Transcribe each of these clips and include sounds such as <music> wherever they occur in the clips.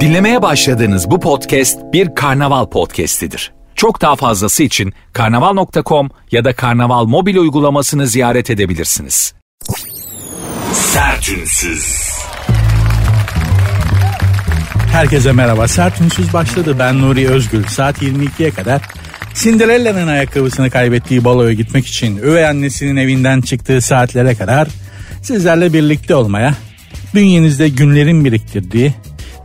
Dinlemeye başladığınız bu podcast bir karnaval podcastidir. Çok daha fazlası için karnaval.com ya da karnaval mobil uygulamasını ziyaret edebilirsiniz. Sertünsüz. Herkese merhaba. Sert Ünsüz başladı. Ben Nuri Özgül. Saat 22'ye kadar Cinderella'nın ayakkabısını kaybettiği baloya gitmek için üvey annesinin evinden çıktığı saatlere kadar sizlerle birlikte olmaya, bünyenizde günlerin biriktirdiği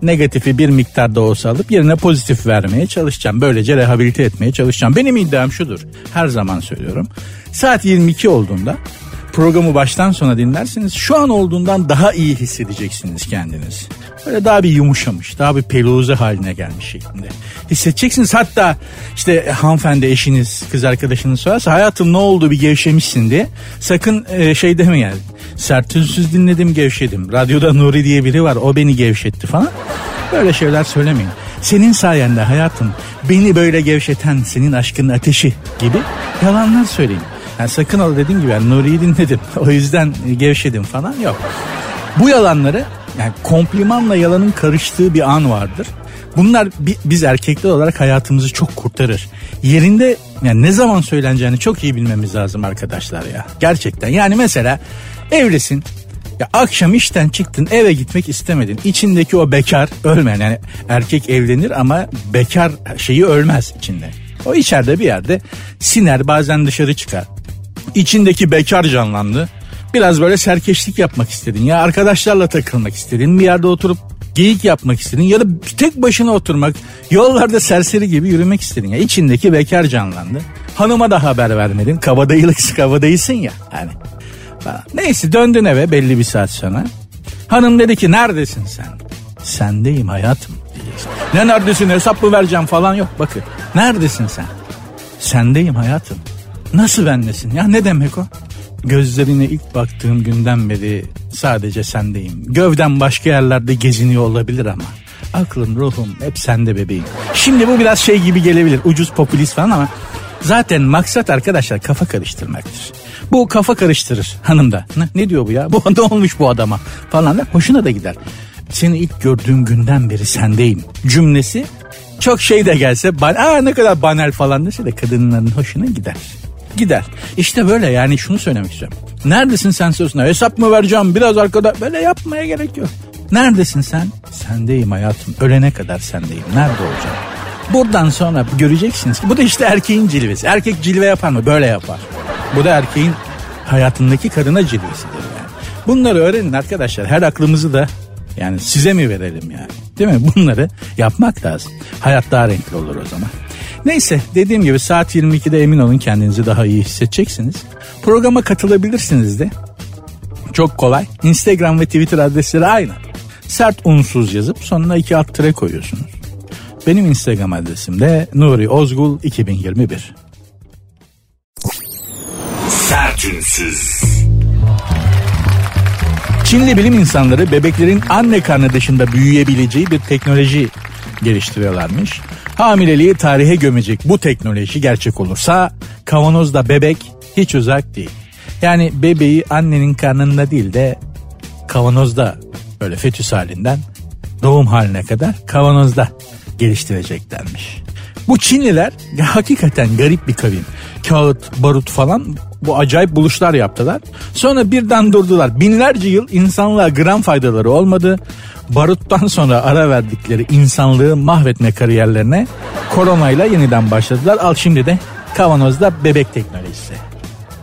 negatifi bir miktarda olsa alıp yerine pozitif vermeye çalışacağım. Böylece rehabilite etmeye çalışacağım. Benim iddiam şudur. Her zaman söylüyorum. Saat 22 olduğunda programı baştan sona dinlerseniz şu an olduğundan daha iyi hissedeceksiniz kendiniz. Böyle daha bir yumuşamış, daha bir peluze haline gelmiş şeklinde. Hissedeceksiniz hatta işte hanımefendi eşiniz, kız arkadaşınız sorarsa hayatım ne oldu bir gevşemişsin diye. Sakın e, şey deme yani. Sertünsüz dinledim gevşedim. Radyoda Nuri diye biri var o beni gevşetti falan. Böyle şeyler söylemeyin. Senin sayende hayatım beni böyle gevşeten senin aşkın ateşi gibi yalanlar söyleyin. Yani sakın ol dediğim gibi yani Nuri'yi dinledim. <laughs> O yüzden gevşedim falan yok. Bu yalanları yani komplimanla yalanın karıştığı bir an vardır. Bunlar biz erkekler olarak hayatımızı çok kurtarır. Yerinde yani ne zaman söyleneceğini çok iyi bilmemiz lazım arkadaşlar ya. Gerçekten yani mesela evlisin ya akşam işten çıktın eve gitmek istemedin. İçindeki o bekar ölmeyen yani erkek evlenir ama bekar şeyi ölmez içinde. O içeride bir yerde siner bazen dışarı çıkar. İçindeki bekar canlandı. Biraz böyle serkeşlik yapmak istedin ya arkadaşlarla takılmak istedin bir yerde oturup geyik yapmak istedin ya da tek başına oturmak yollarda serseri gibi yürümek istedin ya içindeki bekar canlandı. Hanıma da haber vermedin kabadayılık kabadayısın ya hani. Neyse döndün eve belli bir saat sonra. Hanım dedi ki neredesin sen? Sendeyim hayatım. Ne neredesin hesap mı vereceğim falan yok bakın. Neredesin sen? Sendeyim hayatım. Nasıl bendesin ya ne demek o? Gözlerine ilk baktığım günden beri sadece sendeyim. Gövden başka yerlerde geziniyor olabilir ama aklım ruhum hep sende bebeğim. Şimdi bu biraz şey gibi gelebilir ucuz popülist falan ama zaten maksat arkadaşlar kafa karıştırmaktır. Bu kafa karıştırır hanım da. Ne, ne diyor bu ya? <laughs> Bu ne olmuş bu adama falan da hoşuna da gider. Seni ilk gördüğüm günden beri sendeyim cümlesi çok şey de gelse Aa, ne kadar banal falan dese de kadınların hoşuna gider gider. İşte böyle yani şunu söylemek istiyorum. Neredesin sen sözüne? Hesap mı vereceğim? Biraz arkada böyle yapmaya gerek yok. Neredesin sen? Sendeyim hayatım. Ölene kadar sendeyim. Nerede olacağım? Buradan sonra göreceksiniz ki bu da işte erkeğin cilvesi. Erkek cilve yapar mı? Böyle yapar. Bu da erkeğin hayatındaki kadına cilvesidir yani. Bunları öğrenin arkadaşlar. Her aklımızı da yani size mi verelim yani? Değil mi? Bunları yapmak lazım. Hayat daha renkli olur o zaman. Neyse dediğim gibi saat 22'de emin olun kendinizi daha iyi hissedeceksiniz. Programa katılabilirsiniz de. Çok kolay. Instagram ve Twitter adresleri aynı. Sert unsuz yazıp sonuna iki alt tire koyuyorsunuz. Benim Instagram adresim de Nuri Ozgul 2021. Sertünsüz. Çinli bilim insanları bebeklerin anne karnı dışında büyüyebileceği bir teknoloji geliştiriyorlarmış. Hamileliği tarihe gömecek bu teknoloji gerçek olursa kavanozda bebek hiç uzak değil. Yani bebeği annenin karnında değil de kavanozda böyle fetüs halinden doğum haline kadar kavanozda geliştireceklermiş. Bu Çinliler <laughs> hakikaten garip bir kavim. Kağıt, barut falan bu acayip buluşlar yaptılar. Sonra birden durdular. Binlerce yıl insanlığa gram faydaları olmadı. Baruttan sonra ara verdikleri insanlığı mahvetme kariyerlerine koronayla yeniden başladılar. Al şimdi de kavanozda bebek teknolojisi.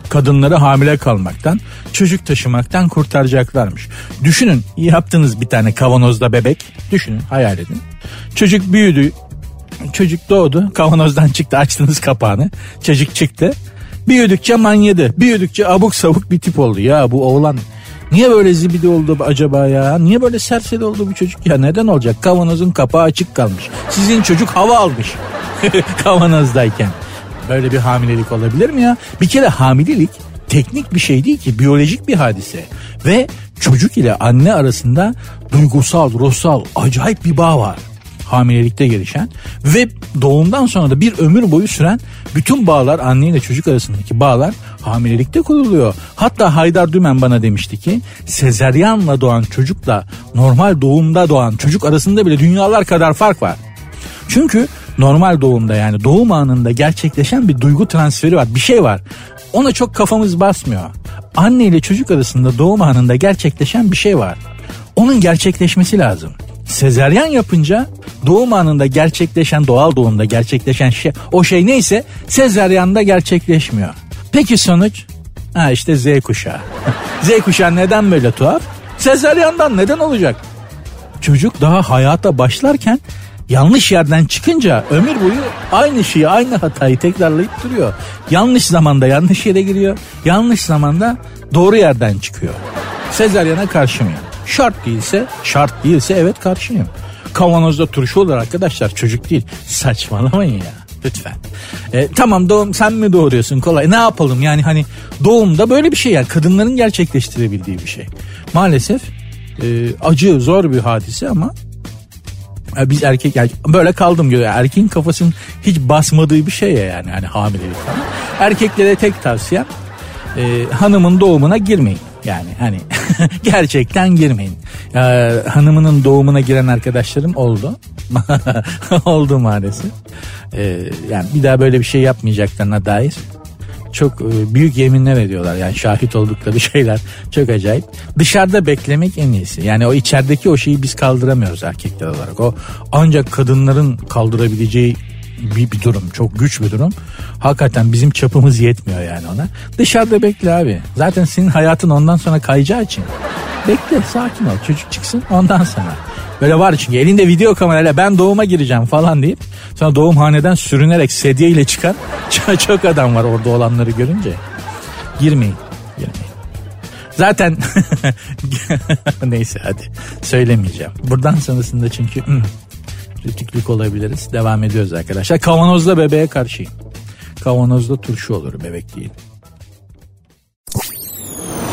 Kadınları hamile kalmaktan, çocuk taşımaktan kurtaracaklarmış. Düşünün yaptınız bir tane kavanozda bebek. Düşünün hayal edin. Çocuk büyüdü, çocuk doğdu kavanozdan çıktı açtınız kapağını çocuk çıktı büyüdükçe manyadı büyüdükçe abuk savuk bir tip oldu ya bu oğlan Niye böyle zibidi oldu acaba ya? Niye böyle serseri oldu bu çocuk ya? Neden olacak? Kavanozun kapağı açık kalmış. Sizin çocuk hava almış <laughs> kavanozdayken. Böyle bir hamilelik olabilir mi ya? Bir kere hamilelik teknik bir şey değil ki biyolojik bir hadise. Ve çocuk ile anne arasında duygusal, ruhsal acayip bir bağ var. Hamilelikte gelişen ve doğumdan sonra da bir ömür boyu süren bütün bağlar anne ile çocuk arasındaki bağlar hamilelikte kuruluyor. Hatta Haydar Dümen bana demişti ki sezeryanla doğan çocukla normal doğumda doğan çocuk arasında bile dünyalar kadar fark var. Çünkü normal doğumda yani doğum anında gerçekleşen bir duygu transferi var. Bir şey var. Ona çok kafamız basmıyor. Anne ile çocuk arasında doğum anında gerçekleşen bir şey var. Onun gerçekleşmesi lazım. Sezeryan yapınca doğum anında gerçekleşen doğal doğumda gerçekleşen şey o şey neyse sezeryanda gerçekleşmiyor. Peki sonuç? Ha işte Z kuşağı. <laughs> Z kuşağı neden böyle tuhaf? Sezeryandan neden olacak? Çocuk daha hayata başlarken yanlış yerden çıkınca ömür boyu aynı şeyi aynı hatayı tekrarlayıp duruyor. Yanlış zamanda yanlış yere giriyor. Yanlış zamanda doğru yerden çıkıyor. Sezeryana karşı mıyım? Şart değilse şart değilse evet karşıyım. Kavanozda turşu olur arkadaşlar çocuk değil. Saçmalamayın ya lütfen. E, tamam doğum sen mi doğuruyorsun kolay. Ne yapalım yani hani doğumda böyle bir şey yani kadınların gerçekleştirebildiği bir şey. Maalesef e, acı zor bir hadise ama e, biz erkek yani böyle kaldım diyor. Erkeğin kafasının hiç basmadığı bir şey ya yani hani hamilelik falan. Erkeklere tek tavsiyem e, hanımın doğumuna girmeyin. Yani hani <laughs> gerçekten girmeyin. Ee, hanımının doğumuna giren arkadaşlarım oldu. <laughs> oldu maalesef. Ee, yani bir daha böyle bir şey yapmayacaklarına dair çok e, büyük yeminler ediyorlar. Yani şahit oldukları <laughs> şeyler çok acayip. Dışarıda beklemek en iyisi. Yani o içerideki o şeyi biz kaldıramıyoruz erkekler olarak. O ancak kadınların kaldırabileceği bir, bir durum. Çok güç bir durum. Hakikaten bizim çapımız yetmiyor yani ona. Dışarıda bekle abi. Zaten senin hayatın ondan sonra kayacağı için. Bekle sakin ol. Çocuk çıksın ondan sonra. Böyle var çünkü elinde video kamerayla ben doğuma gireceğim falan deyip sonra doğumhaneden sürünerek sedyeyle çıkan <laughs> çok adam var orada olanları görünce. Girmeyin. Girmeyin. Zaten <laughs> neyse hadi söylemeyeceğim. Buradan sonrasında çünkü rütüklük olabiliriz. Devam ediyoruz arkadaşlar. Kavanozda bebeğe karşıyım. Kavanozda turşu olur bebek değil.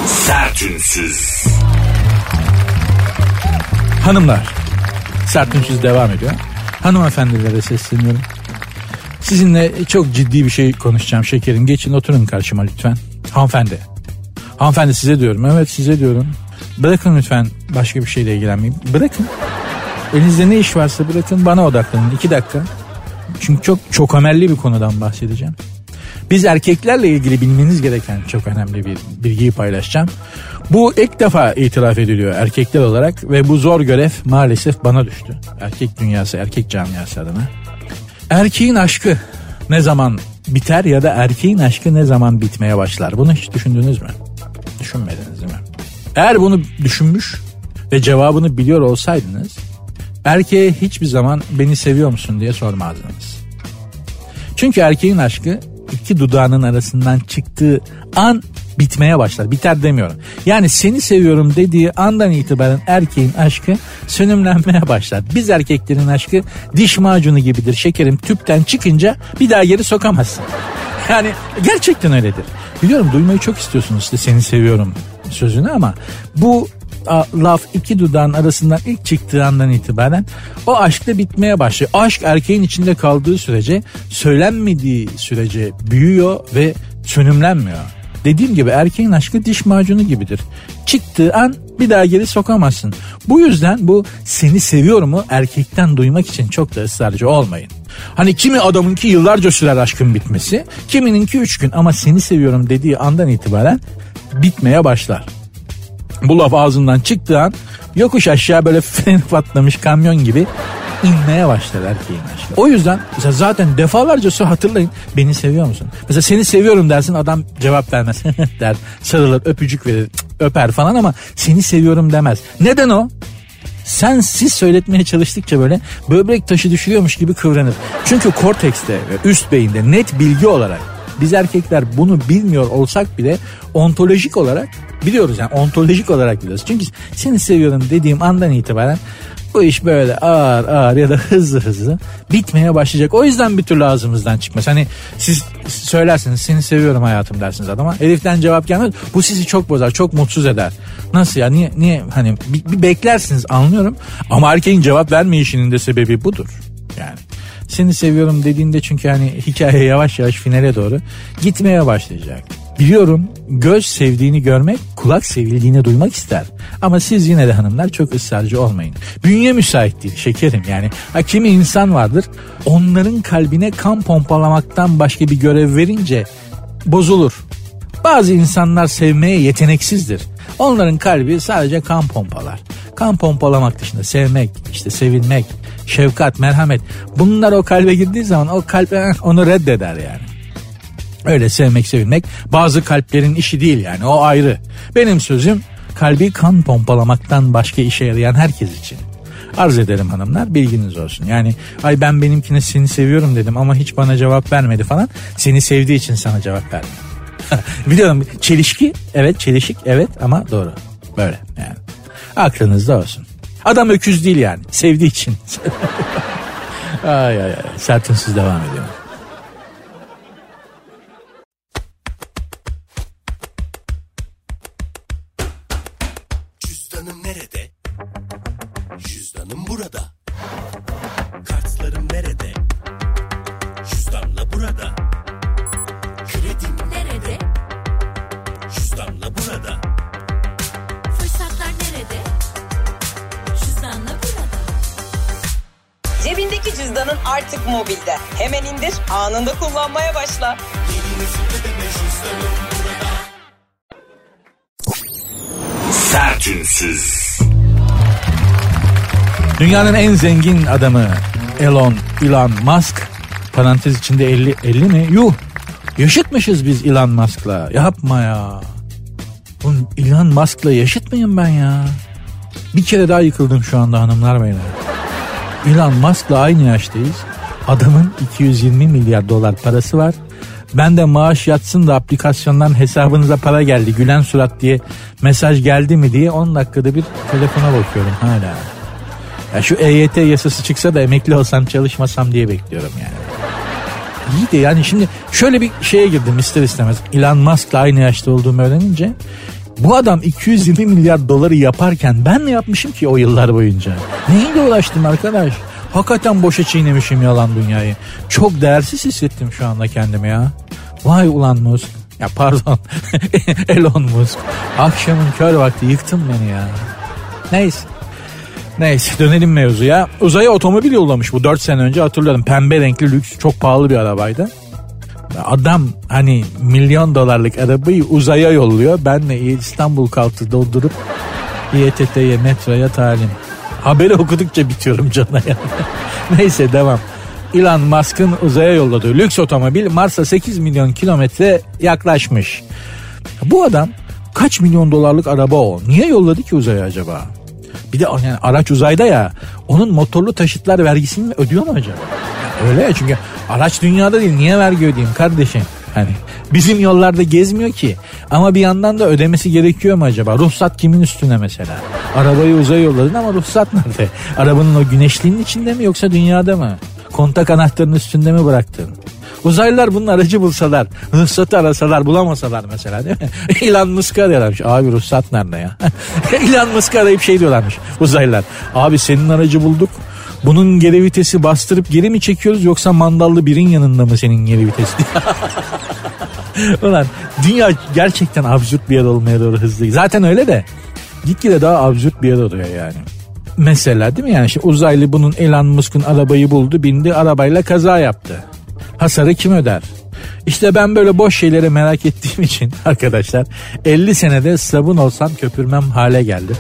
Sertünsüz. Hanımlar sertünsüz devam ediyor. Hanımefendilere sesleniyorum. Sizinle çok ciddi bir şey konuşacağım şekerim. Geçin oturun karşıma lütfen. Hanımefendi. Hanımefendi size diyorum. Evet size diyorum. Bırakın lütfen başka bir şeyle ilgilenmeyin. Bırakın. Elinizde ne iş varsa bırakın bana odaklanın. iki dakika. Çünkü çok çok önemli bir konudan bahsedeceğim. Biz erkeklerle ilgili bilmeniz gereken çok önemli bir bilgiyi paylaşacağım. Bu ilk defa itiraf ediliyor erkekler olarak ve bu zor görev maalesef bana düştü. Erkek dünyası, erkek camiası adına. Erkeğin aşkı ne zaman biter ya da erkeğin aşkı ne zaman bitmeye başlar? Bunu hiç düşündünüz mü? Düşünmediniz değil mi? Eğer bunu düşünmüş ve cevabını biliyor olsaydınız erkeğe hiçbir zaman beni seviyor musun diye sormazdınız. Çünkü erkeğin aşkı iki dudağının arasından çıktığı an bitmeye başlar. Biter demiyorum. Yani seni seviyorum dediği andan itibaren erkeğin aşkı sönümlenmeye başlar. Biz erkeklerin aşkı diş macunu gibidir. Şekerim tüpten çıkınca bir daha geri sokamazsın. Yani gerçekten öyledir. Biliyorum duymayı çok istiyorsunuz işte seni seviyorum sözünü ama bu laf iki dudağın arasından ilk çıktığı andan itibaren o aşkta bitmeye başlıyor. Aşk erkeğin içinde kaldığı sürece söylenmediği sürece büyüyor ve sönümlenmiyor. Dediğim gibi erkeğin aşkı diş macunu gibidir. Çıktığı an bir daha geri sokamazsın. Bu yüzden bu seni seviyorumu erkekten duymak için çok da ısrarcı olmayın. Hani kimi adamınki yıllarca sürer aşkın bitmesi, kimininki üç gün ama seni seviyorum dediği andan itibaren bitmeye başlar. Bu laf ağzından çıktığı an yokuş aşağı böyle <laughs> freni patlamış kamyon gibi inmeye başlar erkeğin aşkı. O yüzden mesela zaten defalarca su hatırlayın beni seviyor musun? Mesela seni seviyorum dersin adam cevap vermez <laughs> der sarılır öpücük verir öper falan ama seni seviyorum demez. Neden o? Sen siz söyletmeye çalıştıkça böyle böbrek taşı düşürüyormuş gibi kıvranır. Çünkü kortekste ve üst beyinde net bilgi olarak biz erkekler bunu bilmiyor olsak bile ontolojik olarak biliyoruz yani ontolojik olarak biliyoruz. Çünkü seni seviyorum dediğim andan itibaren bu iş böyle ağır ağır ya da hızlı hızlı bitmeye başlayacak. O yüzden bir türlü ağzımızdan çıkmaz. Hani siz söylersiniz seni seviyorum hayatım dersiniz adama. Elif'ten cevap gelmez. Bu sizi çok bozar, çok mutsuz eder. Nasıl ya? Niye niye hani bir, bir beklersiniz anlıyorum. Ama erkeğin cevap vermeyişinin de sebebi budur. Yani seni seviyorum dediğinde çünkü hani hikaye yavaş yavaş finale doğru gitmeye başlayacak. Biliyorum göz sevdiğini görmek kulak sevildiğini duymak ister. Ama siz yine de hanımlar çok ısrarcı olmayın. Bünye müsait değil şekerim yani. Ha, kimi insan vardır onların kalbine kan pompalamaktan başka bir görev verince bozulur. Bazı insanlar sevmeye yeteneksizdir. Onların kalbi sadece kan pompalar. Kan pompalamak dışında sevmek, işte sevilmek, şefkat, merhamet. Bunlar o kalbe girdiği zaman o kalp onu reddeder yani. Öyle sevmek sevilmek bazı kalplerin işi değil yani o ayrı. Benim sözüm kalbi kan pompalamaktan başka işe yarayan herkes için. Arz ederim hanımlar bilginiz olsun. Yani ay ben benimkine seni seviyorum dedim ama hiç bana cevap vermedi falan. Seni sevdiği için sana cevap verdi. <laughs> Biliyorum çelişki evet çelişik evet ama doğru. Böyle yani. Aklınızda olsun. Adam öküz değil yani sevdiği için. <laughs> ay ay ay sertinsiz devam ediyorum. Dünyanın en zengin adamı Elon, Elon Musk parantez içinde 50, 50 mi? Yuh yaşıtmışız biz Elon Musk'la yapma ya. Oğlum Elon Musk'la yaşıt mıyım ben ya? Bir kere daha yıkıldım şu anda hanımlar beyler. Elon Musk'la aynı yaştayız. Adamın 220 milyar dolar parası var. Ben de maaş yatsın da aplikasyondan hesabınıza para geldi gülen surat diye mesaj geldi mi diye 10 dakikada bir telefona bakıyorum hala. Ya şu EYT yasası çıksa da emekli olsam çalışmasam diye bekliyorum yani. İyi de yani şimdi şöyle bir şeye girdim ister istemez. Elon Musk'la aynı yaşta olduğumu öğrenince bu adam 220 milyar doları yaparken ben ne yapmışım ki o yıllar boyunca? Neyle uğraştım arkadaş? Hakikaten boşa çiğnemişim yalan dünyayı. Çok değersiz hissettim şu anda kendimi ya. Vay ulan Musk. Ya pardon <laughs> Elon Musk. Akşamın kör vakti yıktın beni ya. Neyse. Neyse dönelim mevzuya. Uzaya otomobil yollamış bu 4 sene önce hatırlıyorum. Pembe renkli lüks çok pahalı bir arabaydı. Adam hani milyon dolarlık arabayı uzaya yolluyor. Ben de İstanbul kaltı doldurup İETT'ye metroya talim. Haberi okudukça bitiyorum cana ya. <laughs> Neyse devam. Elon Musk'ın uzaya yolladığı lüks otomobil Mars'a 8 milyon kilometre yaklaşmış. Bu adam kaç milyon dolarlık araba o? Niye yolladı ki uzaya acaba? Bir de yani araç uzayda ya onun motorlu taşıtlar vergisini ödüyor mu acaba? Öyle ya çünkü araç dünyada değil niye vergi ödeyeyim kardeşim? Hani bizim yollarda gezmiyor ki. Ama bir yandan da ödemesi gerekiyor mu acaba? Ruhsat kimin üstüne mesela? Arabayı uzaya yolladın ama ruhsat nerede? Arabanın o güneşliğinin içinde mi yoksa dünyada mı? Kontak anahtarının üstünde mi bıraktın? Uzaylılar bunun aracı bulsalar, ruhsatı arasalar bulamasalar mesela değil mi? <laughs> Elon Musk'ı arıyorlarmış. Abi ruhsat nerede ya? <laughs> Elon Musk'ı arayıp şey diyorlarmış uzaylılar. Abi senin aracı bulduk. Bunun geri vitesi bastırıp geri mi çekiyoruz yoksa mandallı birin yanında mı senin geri vitesi? <laughs> Ulan dünya gerçekten absürt bir yer olmaya doğru hızlı. Zaten öyle de gitgide daha absürt bir yer oluyor yani. Mesela değil mi yani şimdi uzaylı bunun Elon Musk'un arabayı buldu bindi arabayla kaza yaptı. Hasarı kim öder? İşte ben böyle boş şeyleri merak ettiğim için <laughs> arkadaşlar 50 senede sabun olsam köpürmem hale geldi.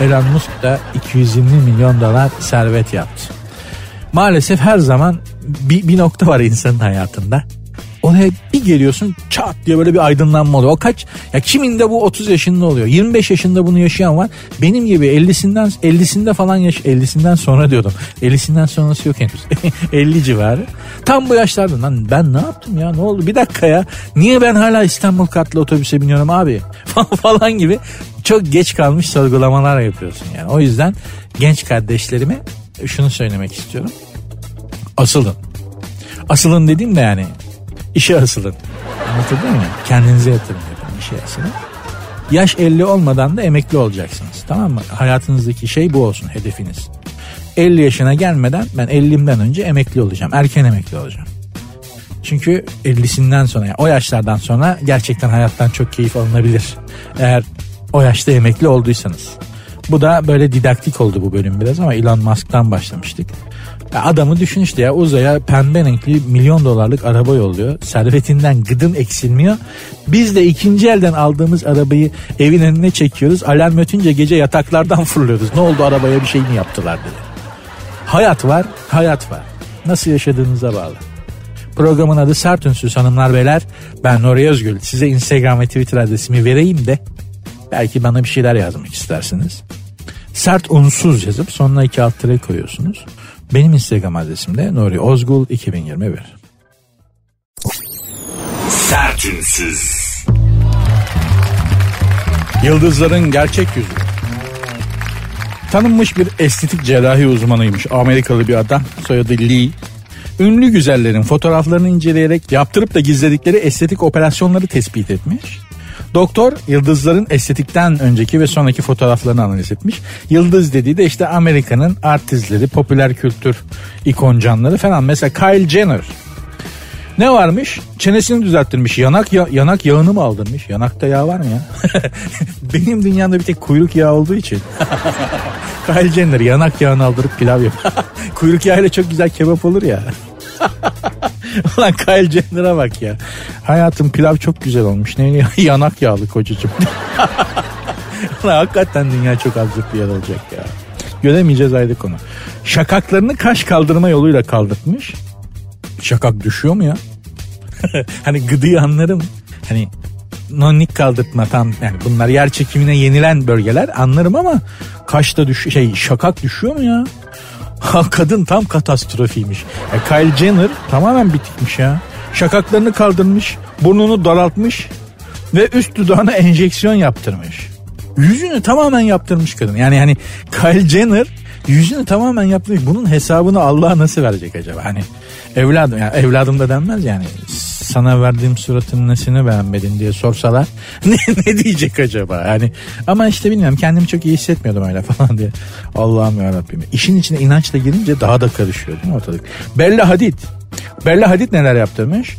Elon Musk da 220 milyon dolar servet yaptı. Maalesef her zaman bir, bir nokta var insanın hayatında. Oraya bir geliyorsun çat diye böyle bir aydınlanma oluyor. O kaç ya kiminde bu 30 yaşında oluyor. 25 yaşında bunu yaşayan var. Benim gibi 50'sinden 50'sinde falan yaş 50'sinden sonra diyordum. 50'sinden sonrası yok henüz. <laughs> 50 civarı. Tam bu yaşlarda lan ben ne yaptım ya ne oldu? Bir dakika ya. Niye ben hala İstanbul katlı otobüse biniyorum abi? <laughs> falan gibi çok geç kalmış sorgulamalar yapıyorsun yani. O yüzden genç kardeşlerime şunu söylemek istiyorum. Asılın. Asılın dediğim de yani işe asılın. Anlatabildim mi? Kendinize yatırın dedim işe asılın. Yaş 50 olmadan da emekli olacaksınız. Tamam mı? Hayatınızdaki şey bu olsun hedefiniz. 50 yaşına gelmeden ben 50'imden önce emekli olacağım. Erken emekli olacağım. Çünkü 50'sinden sonra yani o yaşlardan sonra gerçekten hayattan çok keyif alınabilir. Eğer o yaşta emekli olduysanız. Bu da böyle didaktik oldu bu bölüm biraz ama Elon Musk'tan başlamıştık. Ya adamı düşün işte ya uzaya pembe renkli milyon dolarlık araba yolluyor. Servetinden gıdım eksilmiyor. Biz de ikinci elden aldığımız arabayı evin önüne çekiyoruz. Alarm ötünce gece yataklardan <laughs> fırlıyoruz. Ne oldu arabaya bir şey mi yaptılar dedi. Hayat var, hayat var. Nasıl yaşadığınıza bağlı. Programın adı Sert Ünsüz Hanımlar Beyler. Ben Nuri Özgül. Size Instagram ve Twitter adresimi vereyim de belki bana bir şeyler yazmak istersiniz. Sert unsuz yazıp sonuna iki alt tere koyuyorsunuz. Benim Instagram adresim de Nuri Ozgul 2021. Sertünsüz. Yıldızların gerçek yüzü. Tanınmış bir estetik cerrahi uzmanıymış. Amerikalı bir adam. Soyadı Lee. Ünlü güzellerin fotoğraflarını inceleyerek yaptırıp da gizledikleri estetik operasyonları tespit etmiş. Doktor yıldızların estetikten önceki ve sonraki fotoğraflarını analiz etmiş. Yıldız dediği de işte Amerika'nın artistleri, popüler kültür ikoncanları falan. Mesela Kyle Jenner. Ne varmış? Çenesini düzelttirmiş. Yanak ya yanak yağını mı aldırmış? Yanakta yağ var mı ya? <laughs> Benim dünyamda bir tek kuyruk yağı olduğu için. <laughs> Kyle Jenner yanak yağını aldırıp pilav yap. <laughs> kuyruk yağıyla çok güzel kebap olur ya. <laughs> Ulan Kyle Jenner'a bak ya. Hayatım pilav çok güzel olmuş. Ne <laughs> yanak yağlı kocacığım. <laughs> Ulan hakikaten dünya çok azlık bir yer olacak ya. Göremeyeceğiz ayrı konu. Şakaklarını kaş kaldırma yoluyla kaldırtmış. Şakak düşüyor mu ya? hani gıdıyı anlarım. Hani nonnik kaldırtma tam yani bunlar yer çekimine yenilen bölgeler anlarım ama kaşta düş şey şakak düşüyor mu ya? Kadın tam katastrofiymiş. E, Kyle Jenner tamamen bitikmiş ya. Şakaklarını kaldırmış, burnunu daraltmış ve üst dudağına enjeksiyon yaptırmış. Yüzünü tamamen yaptırmış kadın. Yani hani Kyle Jenner yüzünü tamamen yaptırmış. Bunun hesabını Allah nasıl verecek acaba? Hani evladım yani evladım da denmez yani. Sana verdiğim suratın nesini beğenmedin diye sorsalar <laughs> ne, ne diyecek acaba? Yani ama işte bilmiyorum kendimi çok iyi hissetmiyordum öyle <laughs> falan diye. Allah'ım yarabbim. İşin içine inançla girince daha da karışıyor değil mi ortalık? Bella Hadid. Bella Hadid neler yaptırmış?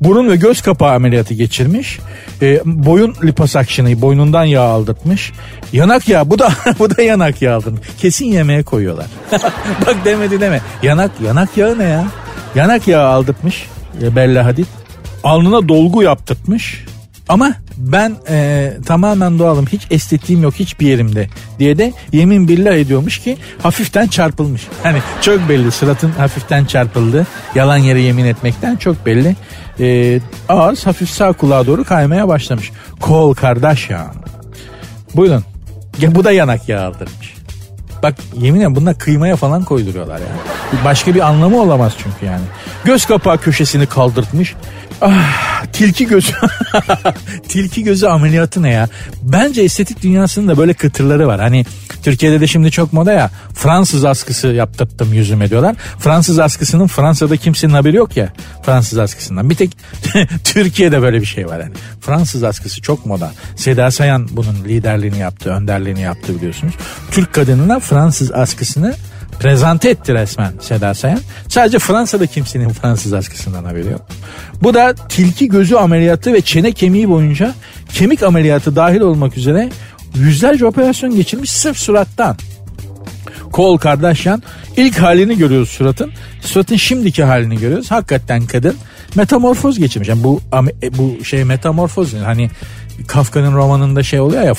Burun ve göz kapağı ameliyatı geçirmiş. E, boyun liposakşını boynundan yağ aldırtmış. Yanak yağı bu da <laughs> bu da yanak yağı aldırmış. Kesin yemeğe koyuyorlar. Bak demedi deme. Yanak yanak yağı ne ya? Yanak yağı aldırtmış e, Bella Hadid. Alnına dolgu yaptırtmış. Ama ben e, tamamen doğalım hiç estetiğim yok hiçbir yerimde diye de yemin billah ediyormuş ki hafiften çarpılmış. Hani çok belli suratın hafiften çarpıldı yalan yere yemin etmekten çok belli. E, ağız hafif sağ kulağa doğru kaymaya başlamış. Kol. Buyurun. Ya, bu da yanak yağı aldırmış. Bak yemin ederim bunlar kıymaya falan koyduruyorlar yani. Başka bir anlamı olamaz çünkü yani. Göz kapağı köşesini kaldırtmış. Ah, tilki gözü. <laughs> tilki gözü ameliyatı ne ya? Bence estetik dünyasının da böyle kıtırları var. Hani Türkiye'de de şimdi çok moda ya. Fransız askısı yaptırttım yüzüme diyorlar. Fransız askısının Fransa'da kimsenin haberi yok ya. Fransız askısından. Bir tek <laughs> Türkiye'de böyle bir şey var yani. Fransız askısı çok moda. Seda Sayan bunun liderliğini yaptı, önderliğini yaptı biliyorsunuz. Türk kadınına Fransız askısını prezente etti resmen Seda Sayan. Sadece Fransa'da kimsenin Fransız askısından haberi yok. Bu da tilki gözü ameliyatı ve çene kemiği boyunca kemik ameliyatı dahil olmak üzere yüzlerce operasyon geçirmiş sırf surattan. Kol Kardashian ilk halini görüyoruz suratın. Suratın şimdiki halini görüyoruz. Hakikaten kadın metamorfoz geçirmiş. Yani bu bu şey metamorfoz yani hani Kafka'nın romanında şey oluyor ya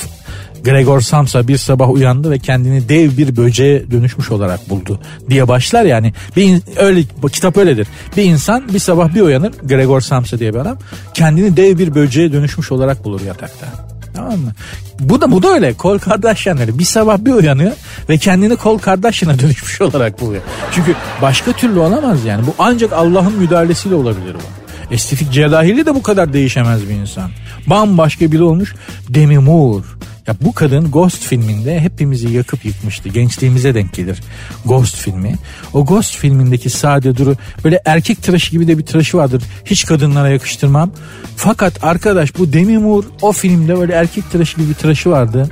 Gregor Samsa bir sabah uyandı ve kendini dev bir böceğe dönüşmüş olarak buldu diye başlar yani. Bir in- öyle kitap öyledir. Bir insan bir sabah bir uyanır Gregor Samsa diye bir adam kendini dev bir böceğe dönüşmüş olarak bulur yatakta. Tamam mı? Bu da bu da öyle. Kol Kardashian'ları bir sabah bir uyanıyor ve kendini Kol Kardashian'a dönüşmüş olarak buluyor. Çünkü başka türlü olamaz yani. Bu ancak Allah'ın müdahalesiyle olabilir bu. Estetik cerrahiyle de bu kadar değişemez bir insan. Bambaşka biri olmuş Demi Moore. Ya bu kadın Ghost filminde hepimizi yakıp yıkmıştı. Gençliğimize denk gelir Ghost filmi. O Ghost filmindeki Sade Duru böyle erkek tıraşı gibi de bir tıraşı vardır. Hiç kadınlara yakıştırmam. Fakat arkadaş bu Demi Moore o filmde böyle erkek tıraşı gibi bir tıraşı vardı.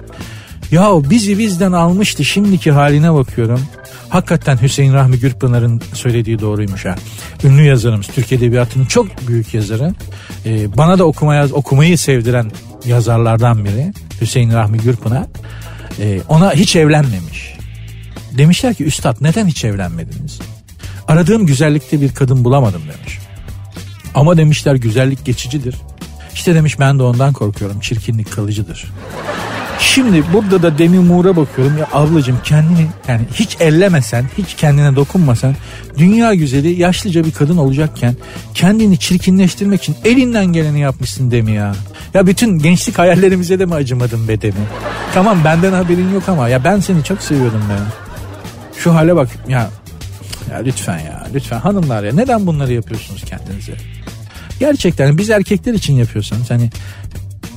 Ya bizi bizden almıştı şimdiki haline bakıyorum. Hakikaten Hüseyin Rahmi Gürpınar'ın söylediği doğruymuş ha. Ünlü yazarımız, Türk Edebiyatı'nın çok büyük yazarı. Ee, bana da okuma yaz, okumayı sevdiren yazarlardan biri Hüseyin Rahmi Gürpınar. Ee, ona hiç evlenmemiş. Demişler ki üstad neden hiç evlenmediniz? Aradığım güzellikte bir kadın bulamadım demiş. Ama demişler güzellik geçicidir. İşte demiş ben de ondan korkuyorum. Çirkinlik kalıcıdır. Şimdi burada da Demi Moore'a bakıyorum ya ablacığım kendini yani hiç ellemesen hiç kendine dokunmasan dünya güzeli yaşlıca bir kadın olacakken kendini çirkinleştirmek için elinden geleni yapmışsın Demi ya. Ya bütün gençlik hayallerimize de mi acımadın be Demi? Tamam benden haberin yok ama ya ben seni çok seviyordum ben. Şu hale bak ya ya lütfen ya lütfen hanımlar ya neden bunları yapıyorsunuz kendinize? Gerçekten biz erkekler için yapıyorsanız hani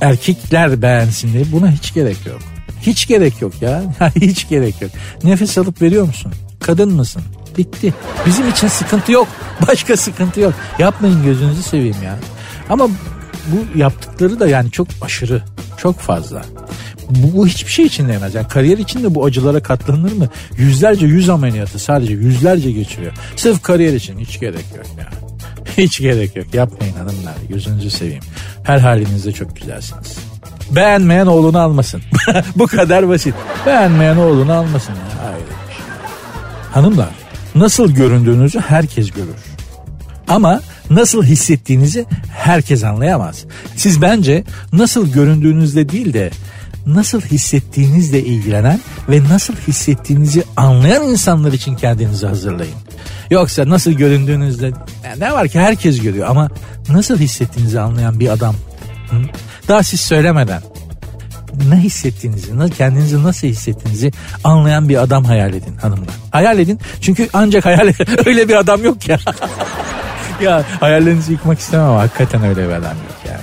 erkekler beğensin diye buna hiç gerek yok. Hiç gerek yok ya. <laughs> hiç gerek yok. Nefes alıp veriyor musun? Kadın mısın? Bitti. Bizim için sıkıntı yok. <laughs> Başka sıkıntı yok. Yapmayın gözünüzü seveyim ya. Ama bu yaptıkları da yani çok aşırı. Çok fazla. Bu, bu hiçbir şey için değmez. Yani kariyer için de bu acılara katlanır mı? Yüzlerce yüz ameliyatı sadece yüzlerce geçiriyor. Sırf kariyer için hiç gerek yok ya. <laughs> Hiç gerek yok. Yapmayın hanımlar. Gözünüzü seveyim. Her halinizde çok güzelsiniz. Beğenmeyen oğlunu almasın. <laughs> Bu kadar basit. Beğenmeyen oğlunu almasın. Ya. Hayır. Hanımlar nasıl göründüğünüzü herkes görür. Ama nasıl hissettiğinizi herkes anlayamaz. Siz bence nasıl göründüğünüzde değil de nasıl hissettiğinizle ilgilenen ve nasıl hissettiğinizi anlayan insanlar için kendinizi hazırlayın. Yoksa nasıl göründüğünüzde yani ne var ki herkes görüyor ama nasıl hissettiğinizi anlayan bir adam. Daha siz söylemeden ne hissettiğinizi, kendinizi nasıl hissettiğinizi anlayan bir adam hayal edin hanımlar. Hayal edin çünkü ancak hayal <laughs> öyle bir adam yok ya. <laughs> ya hayallerinizi yıkmak istemem ama hakikaten öyle bir adam yok yani.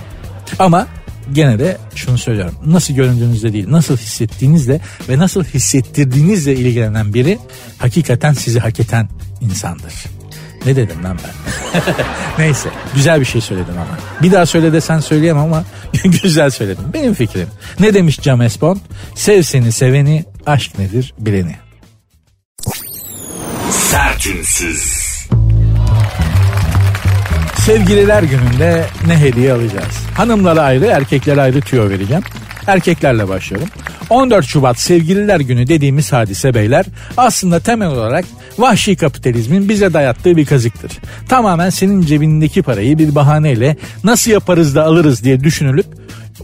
Ama gene de şunu söylüyorum. Nasıl göründüğünüzle değil, nasıl hissettiğinizle ve nasıl hissettirdiğinizle ilgilenen biri hakikaten sizi hak eden insandır. Ne dedim lan ben? <laughs> Neyse güzel bir şey söyledim ama. Bir daha söyle desen söyleyemem ama <laughs> güzel söyledim. Benim fikrim. Ne demiş James Bond? Sev seni seveni, aşk nedir bileni. Sertünsüz. Sevgililer gününde ne hediye alacağız? Hanımlara ayrı, erkeklere ayrı tüyo vereceğim. Erkeklerle başlıyorum. 14 Şubat Sevgililer Günü dediğimiz hadise beyler aslında temel olarak vahşi kapitalizmin bize dayattığı bir kazıktır. Tamamen senin cebindeki parayı bir bahaneyle nasıl yaparız da alırız diye düşünülüp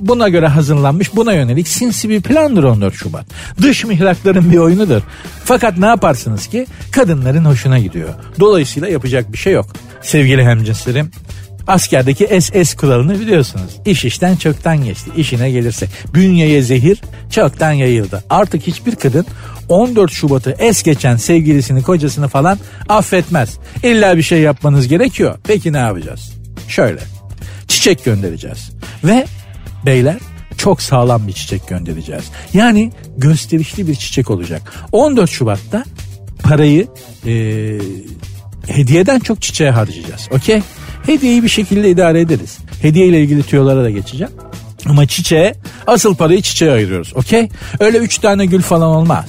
buna göre hazırlanmış buna yönelik sinsi bir plandır 14 Şubat. Dış mihrakların bir oyunudur. Fakat ne yaparsınız ki kadınların hoşuna gidiyor. Dolayısıyla yapacak bir şey yok. Sevgili hemcinslerim Askerdeki SS kuralını biliyorsunuz. İş işten çoktan geçti. İşine gelirse. Bünyeye zehir çoktan yayıldı. Artık hiçbir kadın 14 Şubat'ı es geçen sevgilisini kocasını falan affetmez. İlla bir şey yapmanız gerekiyor. Peki ne yapacağız? Şöyle. Çiçek göndereceğiz. Ve beyler çok sağlam bir çiçek göndereceğiz. Yani gösterişli bir çiçek olacak. 14 Şubat'ta parayı e, hediyeden çok çiçeğe harcayacağız. Okey? Hediyeyi bir şekilde idare ederiz. Hediye ile ilgili tüyolara da geçeceğim. Ama çiçeğe asıl parayı çiçeğe ayırıyoruz. Okey? Öyle üç tane gül falan olmaz.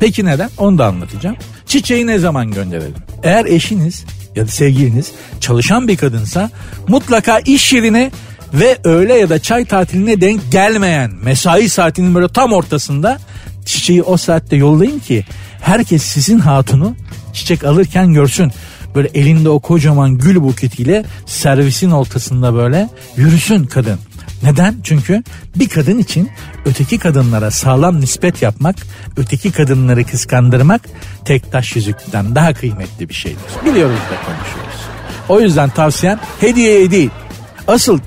Peki neden? Onu da anlatacağım. Çiçeği ne zaman gönderelim? Eğer eşiniz ya da sevgiliniz çalışan bir kadınsa mutlaka iş yerine ve öğle ya da çay tatiline denk gelmeyen mesai saatinin böyle tam ortasında çiçeği o saatte yollayın ki herkes sizin hatunu çiçek alırken görsün. Böyle elinde o kocaman gül buketiyle servisin ortasında böyle yürüsün kadın. Neden? Çünkü bir kadın için öteki kadınlara sağlam nispet yapmak, öteki kadınları kıskandırmak tek taş yüzükten daha kıymetli bir şeydir. Biliyoruz da konuşuyoruz. O yüzden tavsiyem hediyeye değil. Asıl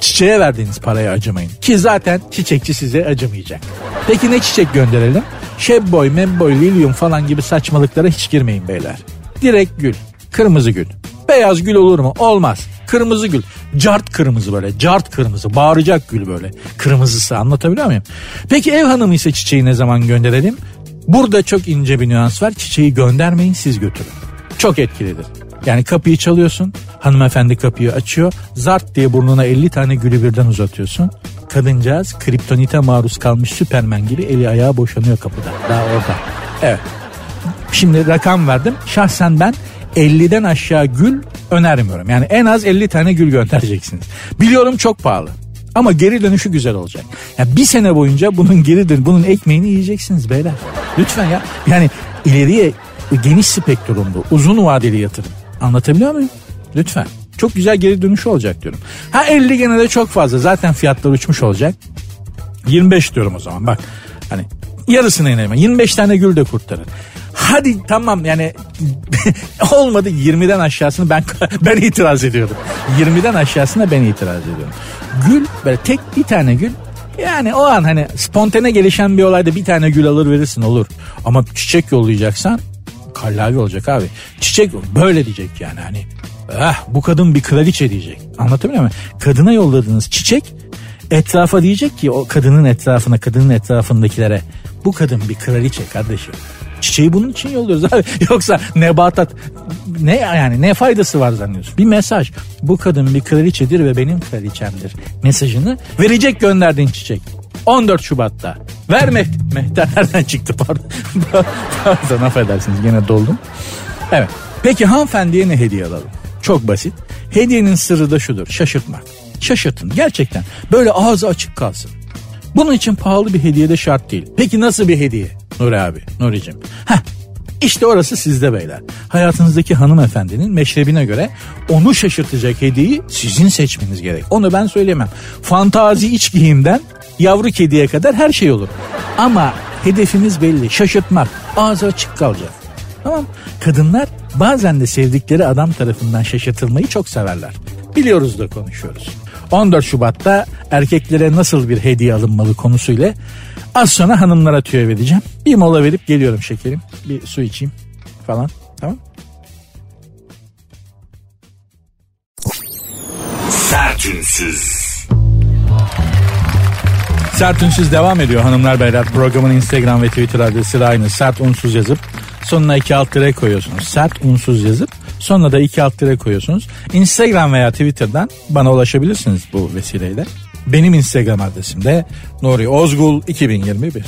çiçeğe verdiğiniz paraya acımayın. Ki zaten çiçekçi size acımayacak. Peki ne çiçek gönderelim? Şebboy, memboy, lilyum falan gibi saçmalıklara hiç girmeyin beyler. Direkt gül. Kırmızı gül. Beyaz gül olur mu? Olmaz. Kırmızı gül. Cart kırmızı böyle. Cart kırmızı. Bağıracak gül böyle. Kırmızısı anlatabiliyor muyum? Peki ev hanımı ise çiçeği ne zaman gönderelim? Burada çok ince bir nüans var. Çiçeği göndermeyin siz götürün. Çok etkilidir. Yani kapıyı çalıyorsun. Hanımefendi kapıyı açıyor. Zart diye burnuna 50 tane gülü birden uzatıyorsun. Kadıncağız kriptonite maruz kalmış Süpermen gibi eli ayağı boşanıyor kapıda. Daha orada. Evet. Şimdi rakam verdim. Şahsen ben 50'den aşağı gül önermiyorum. Yani en az 50 tane gül göndereceksiniz. Biliyorum çok pahalı. Ama geri dönüşü güzel olacak. Yani bir sene boyunca bunun geri dön bunun ekmeğini yiyeceksiniz beyler. Lütfen ya. Yani ileriye geniş spektrumlu, uzun vadeli yatırım. Anlatabiliyor muyum? Lütfen. Çok güzel geri dönüşü olacak diyorum. Ha 50 gene de çok fazla. Zaten fiyatlar uçmuş olacak. 25 diyorum o zaman bak. Hani yarısını inelim. 25 tane gül de kurtarır. Hadi tamam yani <laughs> olmadı 20'den aşağısını ben <laughs> ben itiraz ediyorum. 20'den aşağısına ben itiraz ediyorum. Gül böyle tek bir tane gül yani o an hani spontane gelişen bir olayda bir tane gül alır verirsin olur. Ama çiçek yollayacaksan kallavi olacak abi. Çiçek böyle diyecek yani hani. Ah bu kadın bir kraliçe diyecek. Anlatabiliyor muyum? Kadına yolladığınız çiçek etrafa diyecek ki o kadının etrafına kadının etrafındakilere bu kadın bir kraliçe kardeşim. Çiçeği bunun için yolluyoruz abi. <laughs> Yoksa nebatat ne yani ne faydası var zannediyorsun? Bir mesaj. Bu kadın bir kraliçedir ve benim kraliçemdir. Mesajını verecek gönderdiğin çiçek. 14 Şubat'ta. Ver Mehter. Mehter nereden çıktı <laughs> pardon. pardon affedersiniz gene doldum. Evet. Peki hanımefendiye ne hediye alalım? Çok basit. Hediyenin sırrı da şudur. Şaşırtmak. Şaşırtın gerçekten. Böyle ağzı açık kalsın. Bunun için pahalı bir hediye de şart değil. Peki nasıl bir hediye? Nuri abi, Nuri'cim. Heh, işte orası sizde beyler. Hayatınızdaki hanımefendinin meşrebine göre onu şaşırtacak hediyeyi sizin seçmeniz gerek. Onu ben söyleyemem. Fantazi iç giyimden yavru kediye kadar her şey olur. Ama hedefimiz belli. Şaşırtmak. Ağzı açık kalacak. Tamam. Kadınlar bazen de sevdikleri adam tarafından şaşırtılmayı çok severler. Biliyoruz da konuşuyoruz. 14 Şubat'ta erkeklere nasıl bir hediye alınmalı konusuyla az sonra hanımlara tüyo vereceğim. Bir mola verip geliyorum şekerim. Bir su içeyim falan. Tamam. Sertünsüz. Sert Ünsüz devam ediyor hanımlar beyler. Programın Instagram ve Twitter adresi de aynı. Sert Unsuz yazıp sonuna iki alt tire koyuyorsunuz. Sert Unsuz yazıp sonuna da iki alt tire koyuyorsunuz. Instagram veya Twitter'dan bana ulaşabilirsiniz bu vesileyle. Benim Instagram adresim de Nuri Ozgul 2021.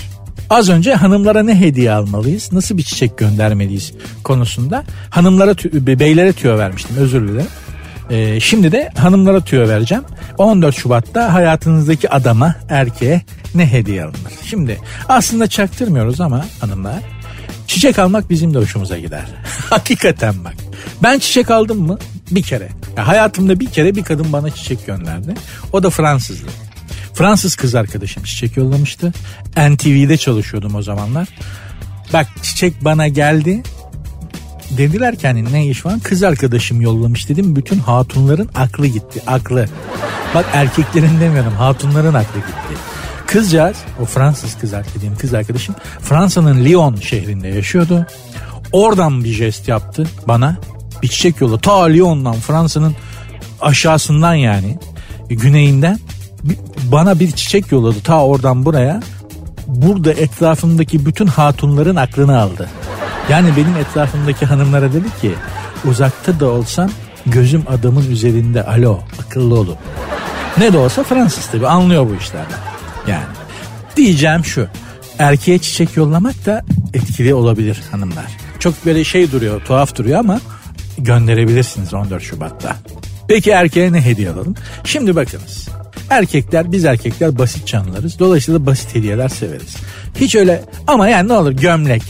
Az önce hanımlara ne hediye almalıyız, nasıl bir çiçek göndermeliyiz konusunda hanımlara, beylere tüyo vermiştim özür dilerim. Ee, şimdi de hanımlara tüyo vereceğim. 14 Şubat'ta hayatınızdaki adama, erkeğe ne hediye alınır? Şimdi aslında çaktırmıyoruz ama hanımlar çiçek almak bizim de hoşumuza gider. <laughs> Hakikaten bak. Ben çiçek aldım mı? Bir kere. Ya hayatımda bir kere bir kadın bana çiçek gönderdi. O da Fransızlı. Fransız kız arkadaşım çiçek yollamıştı. NTV'de çalışıyordum o zamanlar. Bak çiçek bana geldi. Dediler ki hani ne iş var? Kız arkadaşım yollamış dedim. Bütün hatunların aklı gitti. Aklı. Bak erkeklerin demiyorum. Hatunların aklı gitti. Kızcağız o Fransız kız arkadaşım, kız arkadaşım Fransa'nın Lyon şehrinde yaşıyordu. Oradan bir jest yaptı bana. Bir çiçek yolladı. Ta Lyon'dan Fransa'nın aşağısından yani güneyinden bana bir çiçek yolladı ta oradan buraya. Burada etrafımdaki bütün hatunların aklını aldı. Yani benim etrafımdaki hanımlara dedi ki uzakta da olsam gözüm adamın üzerinde alo akıllı olun. Ne de olsa Fransız tabi anlıyor bu işlerden. Yani diyeceğim şu erkeğe çiçek yollamak da etkili olabilir hanımlar. Çok böyle şey duruyor tuhaf duruyor ama gönderebilirsiniz 14 Şubat'ta. Peki erkeğe ne hediye alalım? Şimdi bakınız. Erkekler biz erkekler basit canlılarız. Dolayısıyla basit hediyeler severiz. Hiç öyle ama yani ne olur gömlek.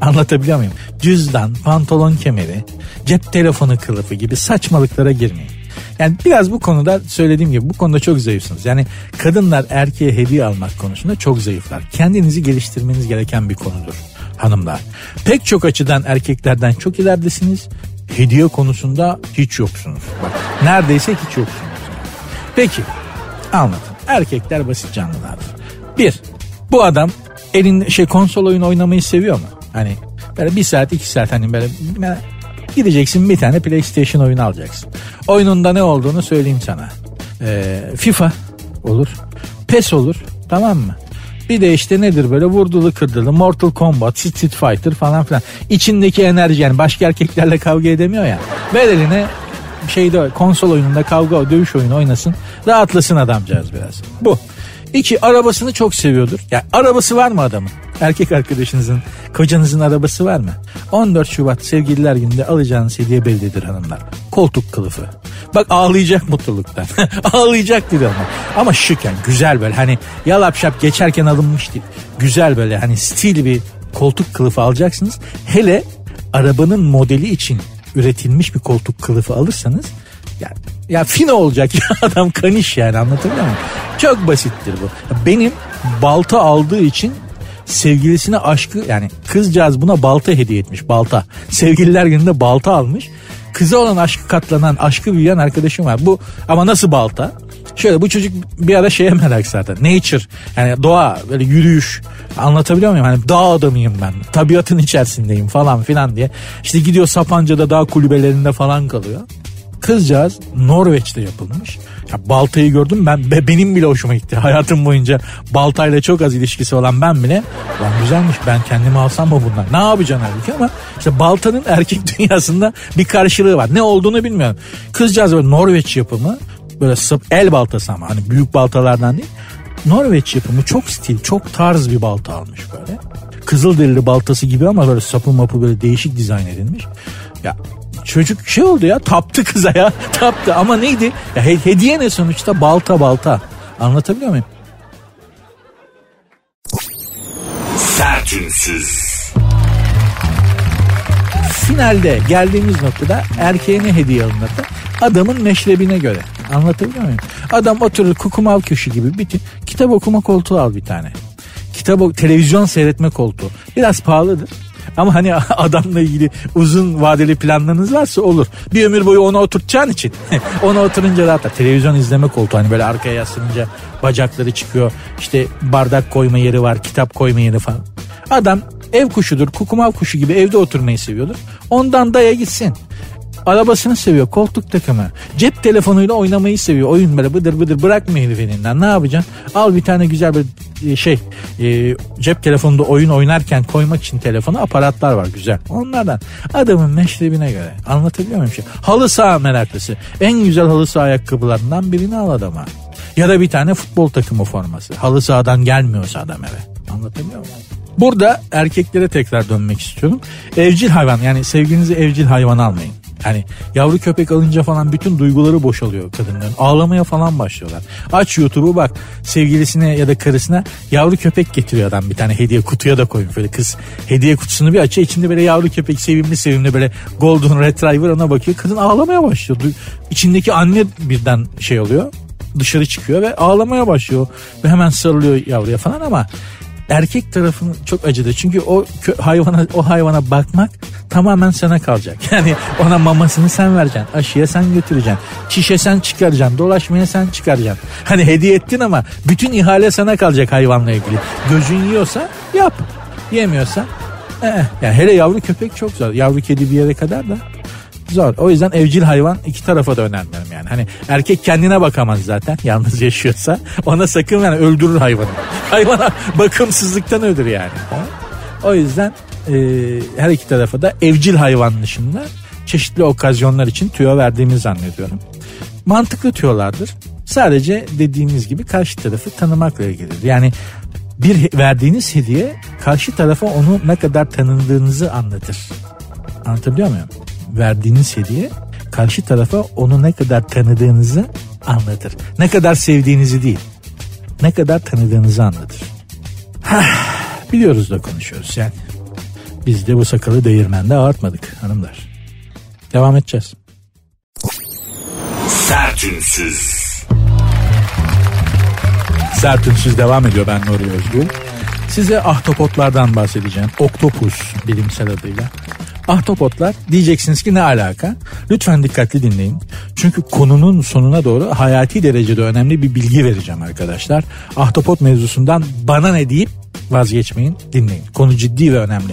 Anlatabiliyor muyum? Cüzdan, pantolon kemeri, cep telefonu kılıfı gibi saçmalıklara girmeyin. Yani biraz bu konuda söylediğim gibi bu konuda çok zayıfsınız. Yani kadınlar erkeğe hediye almak konusunda çok zayıflar. Kendinizi geliştirmeniz gereken bir konudur hanımlar. Pek çok açıdan erkeklerden çok ileridesiniz. Hediye konusunda hiç yoksunuz. Bak neredeyse hiç yoksunuz. Peki anlatın. Erkekler basit canlılardır. Bir, bu adam elin şey konsol oyun oynamayı seviyor mu? Hani böyle bir saat iki saat hani böyle gideceksin bir tane PlayStation oyunu alacaksın. Oyununda ne olduğunu söyleyeyim sana. Ee, FIFA olur. PES olur. Tamam mı? Bir de işte nedir böyle vurdulu kırdılı Mortal Kombat, Street Fighter falan filan. İçindeki enerji yani başka erkeklerle kavga edemiyor ya. Ver eline şeyde konsol oyununda kavga dövüş oyunu oynasın. Rahatlasın adamcağız biraz. Bu. İki arabasını çok seviyordur. Ya arabası var mı adamın? Erkek arkadaşınızın, kocanızın arabası var mı? 14 Şubat sevgililer gününde alacağınız hediye bellidir hanımlar. Koltuk kılıfı. Bak ağlayacak mutluluktan. <laughs> ağlayacak dedi ama. Ama şık yani güzel böyle hani yalap şap geçerken alınmış değil. Güzel böyle hani stil bir koltuk kılıfı alacaksınız. Hele arabanın modeli için üretilmiş bir koltuk kılıfı alırsanız ya, ya fino olacak ya <laughs> adam kaniş yani anlatabiliyor muyum? Çok basittir bu. Benim balta aldığı için sevgilisine aşkı yani kızcağız buna balta hediye etmiş balta. Sevgililer gününde balta almış. Kıza olan aşkı katlanan, aşkı büyüyen arkadaşım var. Bu ama nasıl balta? Şöyle bu çocuk bir ara şeye merak zaten. Nature yani doğa böyle yürüyüş anlatabiliyor muyum? Hani dağ adamıyım ben. Tabiatın içerisindeyim falan filan diye. İşte gidiyor Sapanca'da dağ kulübelerinde falan kalıyor. Kızcağız Norveç'te yapılmış. Ya baltayı gördüm ben be, benim bile hoşuma gitti. <laughs> Hayatım boyunca baltayla çok az ilişkisi olan ben bile lan güzelmiş ben kendimi alsam mı bundan? Ne yapacaksın halbuki ama işte baltanın <laughs> erkek dünyasında bir karşılığı var. Ne olduğunu bilmiyorum. Kızcağız böyle Norveç yapımı böyle sıp el baltası ama hani büyük baltalardan değil. Norveç yapımı çok stil çok tarz bir balta almış böyle. Kızılderili baltası gibi ama böyle sapı mapı böyle değişik dizayn edilmiş. Ya çocuk şey oldu ya taptı kıza ya <laughs> taptı ama neydi? Ya hediye ne sonuçta balta balta. Anlatabiliyor muyum? Sertünsüz. Finalde geldiğimiz noktada erkeğe ne hediye alınır da adamın meşrebine göre. Anlatabiliyor muyum? Adam oturur kukumav köşü gibi bir kitap okuma koltuğu al bir tane. Kitap televizyon seyretme koltuğu. Biraz pahalıdır. Ama hani <laughs> adamla ilgili uzun vadeli planlarınız varsa olur. Bir ömür boyu onu oturtacağın için. <laughs> onu oturunca rahat. Televizyon izleme koltuğu hani böyle arkaya yaslanınca bacakları çıkıyor. İşte bardak koyma yeri var, kitap koyma yeri falan. Adam ev kuşudur, kukumav kuşu gibi evde oturmayı seviyordur. Ondan daya gitsin. Arabasını seviyor koltuk takımı. Cep telefonuyla oynamayı seviyor. Oyun böyle bıdır bıdır bırakma herif elinden. Ne yapacaksın? Al bir tane güzel bir şey e, cep telefonunda oyun oynarken koymak için telefonu aparatlar var güzel. Onlardan adamın meşrebine göre anlatabiliyor muyum? Şey? Halı saha meraklısı. En güzel halı saha ayakkabılarından birini al adama. Ya da bir tane futbol takımı forması. Halı sahadan gelmiyorsa adam eve. Anlatabiliyor muyum? Burada erkeklere tekrar dönmek istiyorum. Evcil hayvan yani sevginizi evcil hayvan almayın. Yani yavru köpek alınca falan bütün duyguları boşalıyor kadınların. Ağlamaya falan başlıyorlar. Aç YouTube'u bak sevgilisine ya da karısına yavru köpek getiriyor adam bir tane hediye kutuya da koymuş. Böyle kız hediye kutusunu bir açıyor içinde böyle yavru köpek sevimli sevimli böyle golden retriever ona bakıyor. Kadın ağlamaya başlıyor. İçindeki anne birden şey oluyor dışarı çıkıyor ve ağlamaya başlıyor. Ve hemen sarılıyor yavruya falan ama erkek tarafını çok acıdı. Çünkü o hayvana o hayvana bakmak tamamen sana kalacak. <laughs> Yani ona mamasını sen vereceksin. Aşıya sen götüreceksin. Çişe sen çıkaracaksın. Dolaşmaya sen çıkaracaksın. Hani hediye ettin ama bütün ihale sana kalacak hayvanla ilgili. Gözün yiyorsa yap. Yemiyorsa eh. Yani hele yavru köpek çok zor. Yavru kedi bir yere kadar da zor. O yüzden evcil hayvan iki tarafa da önermiyorum yani. Hani erkek kendine bakamaz zaten yalnız yaşıyorsa. Ona sakın yani öldürür hayvanı. Hayvana bakımsızlıktan ölür yani. O yüzden e, her iki tarafa da evcil hayvan dışında çeşitli okazyonlar için tüyo verdiğimi zannediyorum. Mantıklı tüyolardır. Sadece dediğimiz gibi karşı tarafı tanımakla ilgilidir. Yani bir verdiğiniz hediye karşı tarafa onu ne kadar tanındığınızı anlatır. Anlatabiliyor muyum? Verdiğiniz hediye karşı tarafa onu ne kadar tanıdığınızı anlatır. Ne kadar sevdiğinizi değil. Ne kadar tanıdığınızı anlatır. Hah, biliyoruz da konuşuyoruz yani. Biz de bu sakalı değirmende ağartmadık hanımlar. Devam edeceğiz. Sertünsüz. Sert Ünsüz devam ediyor ben Nuri Özgül. Size ahtapotlardan bahsedeceğim. Oktopus bilimsel adıyla. Ahtapotlar diyeceksiniz ki ne alaka? Lütfen dikkatli dinleyin. Çünkü konunun sonuna doğru hayati derecede önemli bir bilgi vereceğim arkadaşlar. Ahtapot mevzusundan bana ne deyip vazgeçmeyin dinleyin. Konu ciddi ve önemli.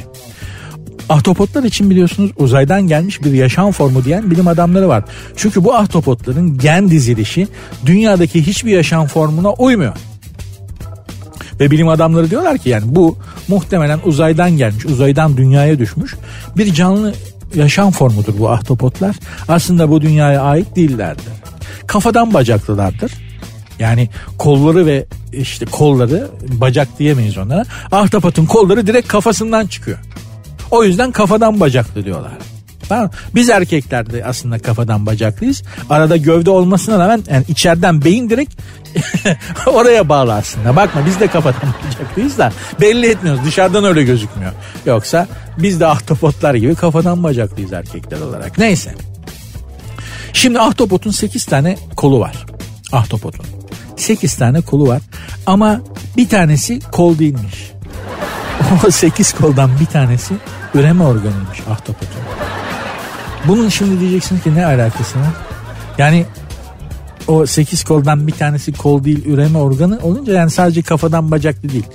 Ahtapotlar için biliyorsunuz uzaydan gelmiş bir yaşam formu diyen bilim adamları var. Çünkü bu ahtapotların gen dizilişi dünyadaki hiçbir yaşam formuna uymuyor. Ve bilim adamları diyorlar ki yani bu muhtemelen uzaydan gelmiş, uzaydan dünyaya düşmüş bir canlı yaşam formudur bu ahtapotlar. Aslında bu dünyaya ait değillerdir. Kafadan bacaklılardır. Yani kolları ve işte kolları bacak diyemeyiz onlara. Ahtapotun kolları direkt kafasından çıkıyor. O yüzden kafadan bacaklı diyorlar. Tamam. Biz erkekler de aslında kafadan bacaklıyız. Arada gövde olmasına rağmen yani içeriden beyin direkt <laughs> oraya bağlı aslında. Bakma biz de kafadan bacaklıyız da belli etmiyoruz. Dışarıdan öyle gözükmüyor. Yoksa biz de ahtapotlar gibi kafadan bacaklıyız erkekler olarak. Neyse. Şimdi ahtapotun 8 tane kolu var. Ahtapotun. 8 tane kolu var. Ama bir tanesi kol değilmiş. <laughs> O 8 koldan bir tanesi üreme organıymış ahtapotun. Bunun şimdi diyeceksiniz ki ne alakası var? Yani o 8 koldan bir tanesi kol değil üreme organı olunca yani sadece kafadan bacaklı değil.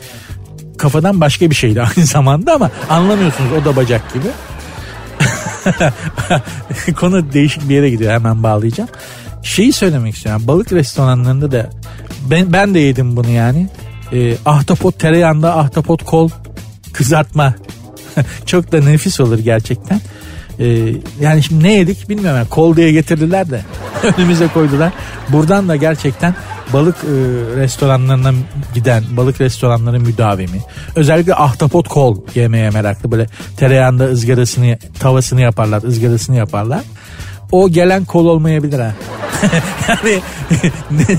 Kafadan başka bir şeydi <laughs> aynı zamanda ama anlamıyorsunuz o da bacak gibi. <laughs> Konu değişik bir yere gidiyor hemen bağlayacağım. Şeyi söylemek istiyorum. Balık restoranlarında da ben, ben de yedim bunu yani. Ee, ahtapot tereyağında ahtapot kol kızartma. <laughs> Çok da nefis olur gerçekten. Ee, yani şimdi ne yedik bilmiyorum. Yani kol diye getirdiler de <laughs> önümüze koydular. Buradan da gerçekten balık e, restoranlarına giden balık restoranları müdavimi. Özellikle ahtapot kol yemeye meraklı. Böyle tereyağında ızgarasını tavasını yaparlar ızgarasını yaparlar. O gelen kol olmayabilir ha. <laughs> Yani <laughs>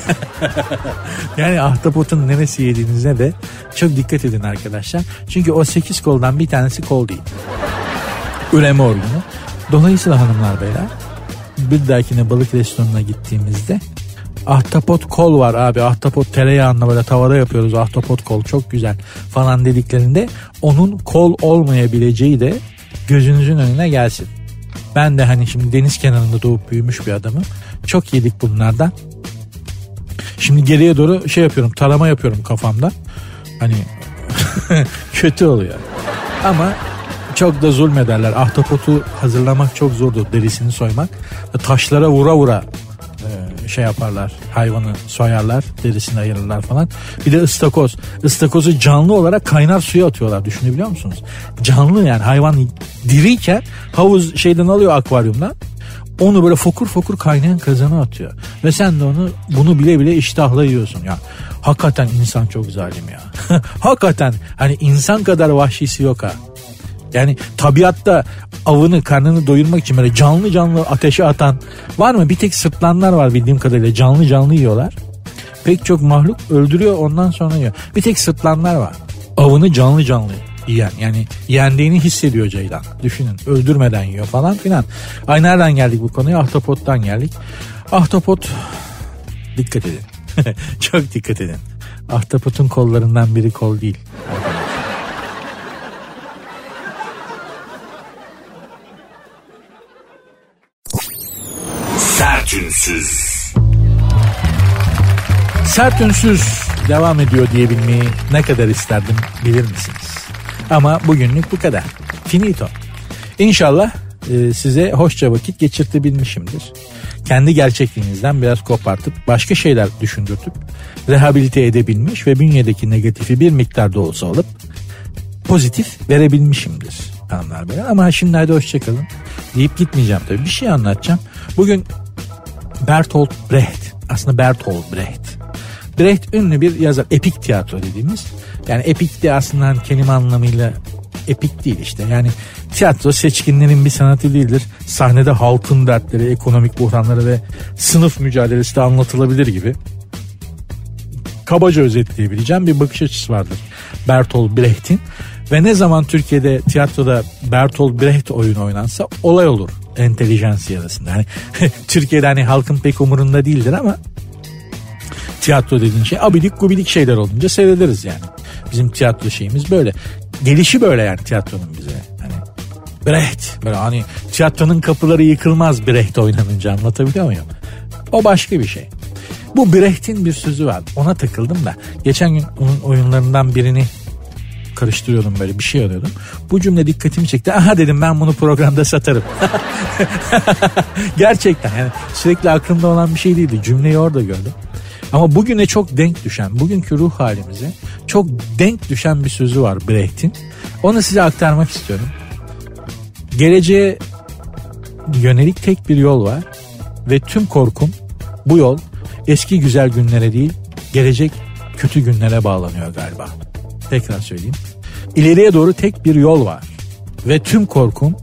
yani ahtapotun neresi yediğinize de çok dikkat edin arkadaşlar. Çünkü o 8 koldan bir tanesi kol değil. Üreme organı. Dolayısıyla hanımlar beyler bir dahakine balık restoranına gittiğimizde ahtapot kol var abi ahtapot tereyağında böyle tavada yapıyoruz ahtapot kol çok güzel falan dediklerinde onun kol olmayabileceği de gözünüzün önüne gelsin. Ben de hani şimdi deniz kenarında doğup büyümüş bir adamım. Çok yedik bunlardan. Şimdi geriye doğru şey yapıyorum tarama yapıyorum kafamda. Hani <laughs> kötü oluyor. Ama çok da zulmederler. Ahtapotu hazırlamak çok zordur. Derisini soymak. Taşlara vura vura e, şey yaparlar. Hayvanı soyarlar. Derisini ayırırlar falan. Bir de ıstakoz. Istakozu canlı olarak kaynar suya atıyorlar. Düşünebiliyor musunuz? Canlı yani hayvan diriyken havuz şeyden alıyor akvaryumdan. Onu böyle fokur fokur kaynayan kazana atıyor. Ve sen de onu bunu bile bile iştahla yiyorsun ya. Hakikaten insan çok zalim ya. <laughs> Hakikaten hani insan kadar vahşisi yok ha. Yani tabiatta avını karnını doyurmak için böyle canlı canlı ateşe atan var mı? Bir tek sırtlanlar var bildiğim kadarıyla canlı canlı yiyorlar. Pek çok mahluk öldürüyor ondan sonra yiyor. Bir tek sırtlanlar var. Avını canlı canlı yiyen yani yendiğini hissediyor ceylan. Düşünün öldürmeden yiyor falan filan. Ay nereden geldik bu konuya? Ahtapottan geldik. Ahtapot dikkat edin. <laughs> Çok dikkat edin. Ahtapotun kollarından biri kol değil. Sertünsüz. Sert devam ediyor diyebilmeyi ne kadar isterdim bilir misiniz? Ama bugünlük bu kadar. Finito. İnşallah e, size hoşça vakit geçirtebilmişimdir. Kendi gerçekliğinizden biraz kopartıp başka şeyler düşündürtüp rehabilite edebilmiş ve bünyedeki negatifi bir miktarda olsa alıp pozitif verebilmişimdir. Anlar böyle. Ama şimdi hadi hoşçakalın deyip gitmeyeceğim tabii. Bir şey anlatacağım. Bugün Bertolt Brecht aslında Bertolt Brecht Brecht ünlü bir yazar. Epik tiyatro dediğimiz. Yani epik de aslında hani kelime anlamıyla epik değil işte. Yani tiyatro seçkinlerin bir sanatı değildir. Sahnede halkın dertleri, ekonomik buhranları ve sınıf mücadelesi de anlatılabilir gibi. Kabaca özetleyebileceğim bir bakış açısı vardır. Bertolt Brecht'in. Ve ne zaman Türkiye'de tiyatroda Bertolt Brecht oyunu oynansa olay olur entelijansiya arasında. Yani <laughs> Türkiye'de hani halkın pek umurunda değildir ama tiyatro dediğin şey abidik gubidik şeyler olunca seyrederiz yani. Bizim tiyatro şeyimiz böyle. Gelişi böyle yani tiyatronun bize. Hani Brecht böyle hani tiyatronun kapıları yıkılmaz Brecht oynanınca anlatabiliyor muyum? O başka bir şey. Bu Brecht'in bir sözü var. Ona takıldım da. Geçen gün onun oyunlarından birini karıştırıyordum böyle bir şey arıyordum. Bu cümle dikkatimi çekti. Aha dedim ben bunu programda satarım. <laughs> Gerçekten yani sürekli aklımda olan bir şey değildi. Cümleyi orada gördüm. Ama bugüne çok denk düşen, bugünkü ruh halimize çok denk düşen bir sözü var Brecht'in. Onu size aktarmak istiyorum. Geleceğe yönelik tek bir yol var ve tüm korkum bu yol eski güzel günlere değil gelecek kötü günlere bağlanıyor galiba. Tekrar söyleyeyim. İleriye doğru tek bir yol var ve tüm korkum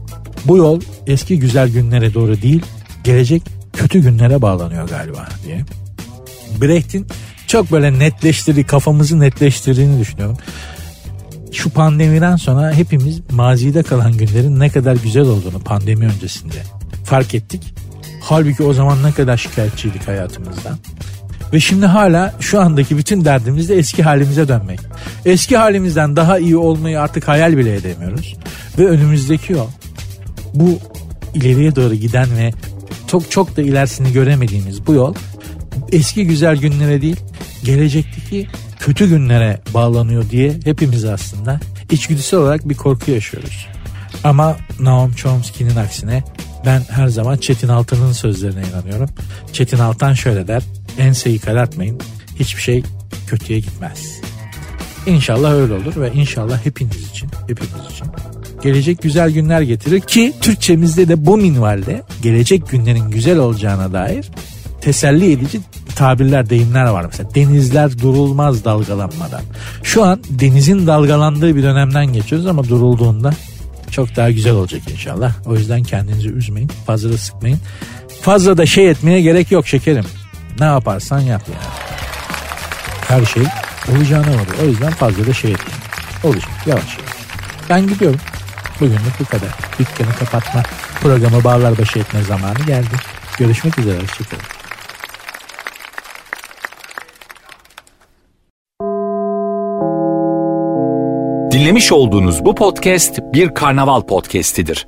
bu yol eski güzel günlere doğru değil gelecek kötü günlere bağlanıyor galiba diye. Brecht'in çok böyle netleştirdiği, kafamızı netleştirdiğini düşünüyorum. Şu pandemiden sonra hepimiz mazide kalan günlerin ne kadar güzel olduğunu pandemi öncesinde fark ettik. Halbuki o zaman ne kadar şikayetçiydik hayatımızdan. Ve şimdi hala şu andaki bütün derdimiz de eski halimize dönmek. Eski halimizden daha iyi olmayı artık hayal bile edemiyoruz. Ve önümüzdeki o bu ileriye doğru giden ve çok çok da ilerisini göremediğimiz bu yol eski güzel günlere değil gelecekteki kötü günlere bağlanıyor diye hepimiz aslında içgüdüsel olarak bir korku yaşıyoruz. Ama Naum Chomsky'nin aksine ben her zaman Çetin Altan'ın sözlerine inanıyorum. Çetin Altan şöyle der. Enseyi karartmayın. Hiçbir şey kötüye gitmez. İnşallah öyle olur ve inşallah hepiniz için, hepimiz için gelecek güzel günler getirir ki Türkçemizde de bu minvalde gelecek günlerin güzel olacağına dair teselli edici tabirler, deyimler var. Mesela denizler durulmaz dalgalanmadan. Şu an denizin dalgalandığı bir dönemden geçiyoruz ama durulduğunda çok daha güzel olacak inşallah. O yüzden kendinizi üzmeyin, fazla da sıkmayın. Fazla da şey etmeye gerek yok şekerim. Ne yaparsan yap yani. Her şey olacağına oluyor. O yüzden fazla da şey etmeyin. Olacak yavaş yavaş. Ben gidiyorum. Bugünlük bu kadar. Dükkanı kapatma, programı bağlar başı etme zamanı geldi. Görüşmek üzere. Hoşçakalın. Dinlemiş olduğunuz bu podcast bir karnaval podcastidir.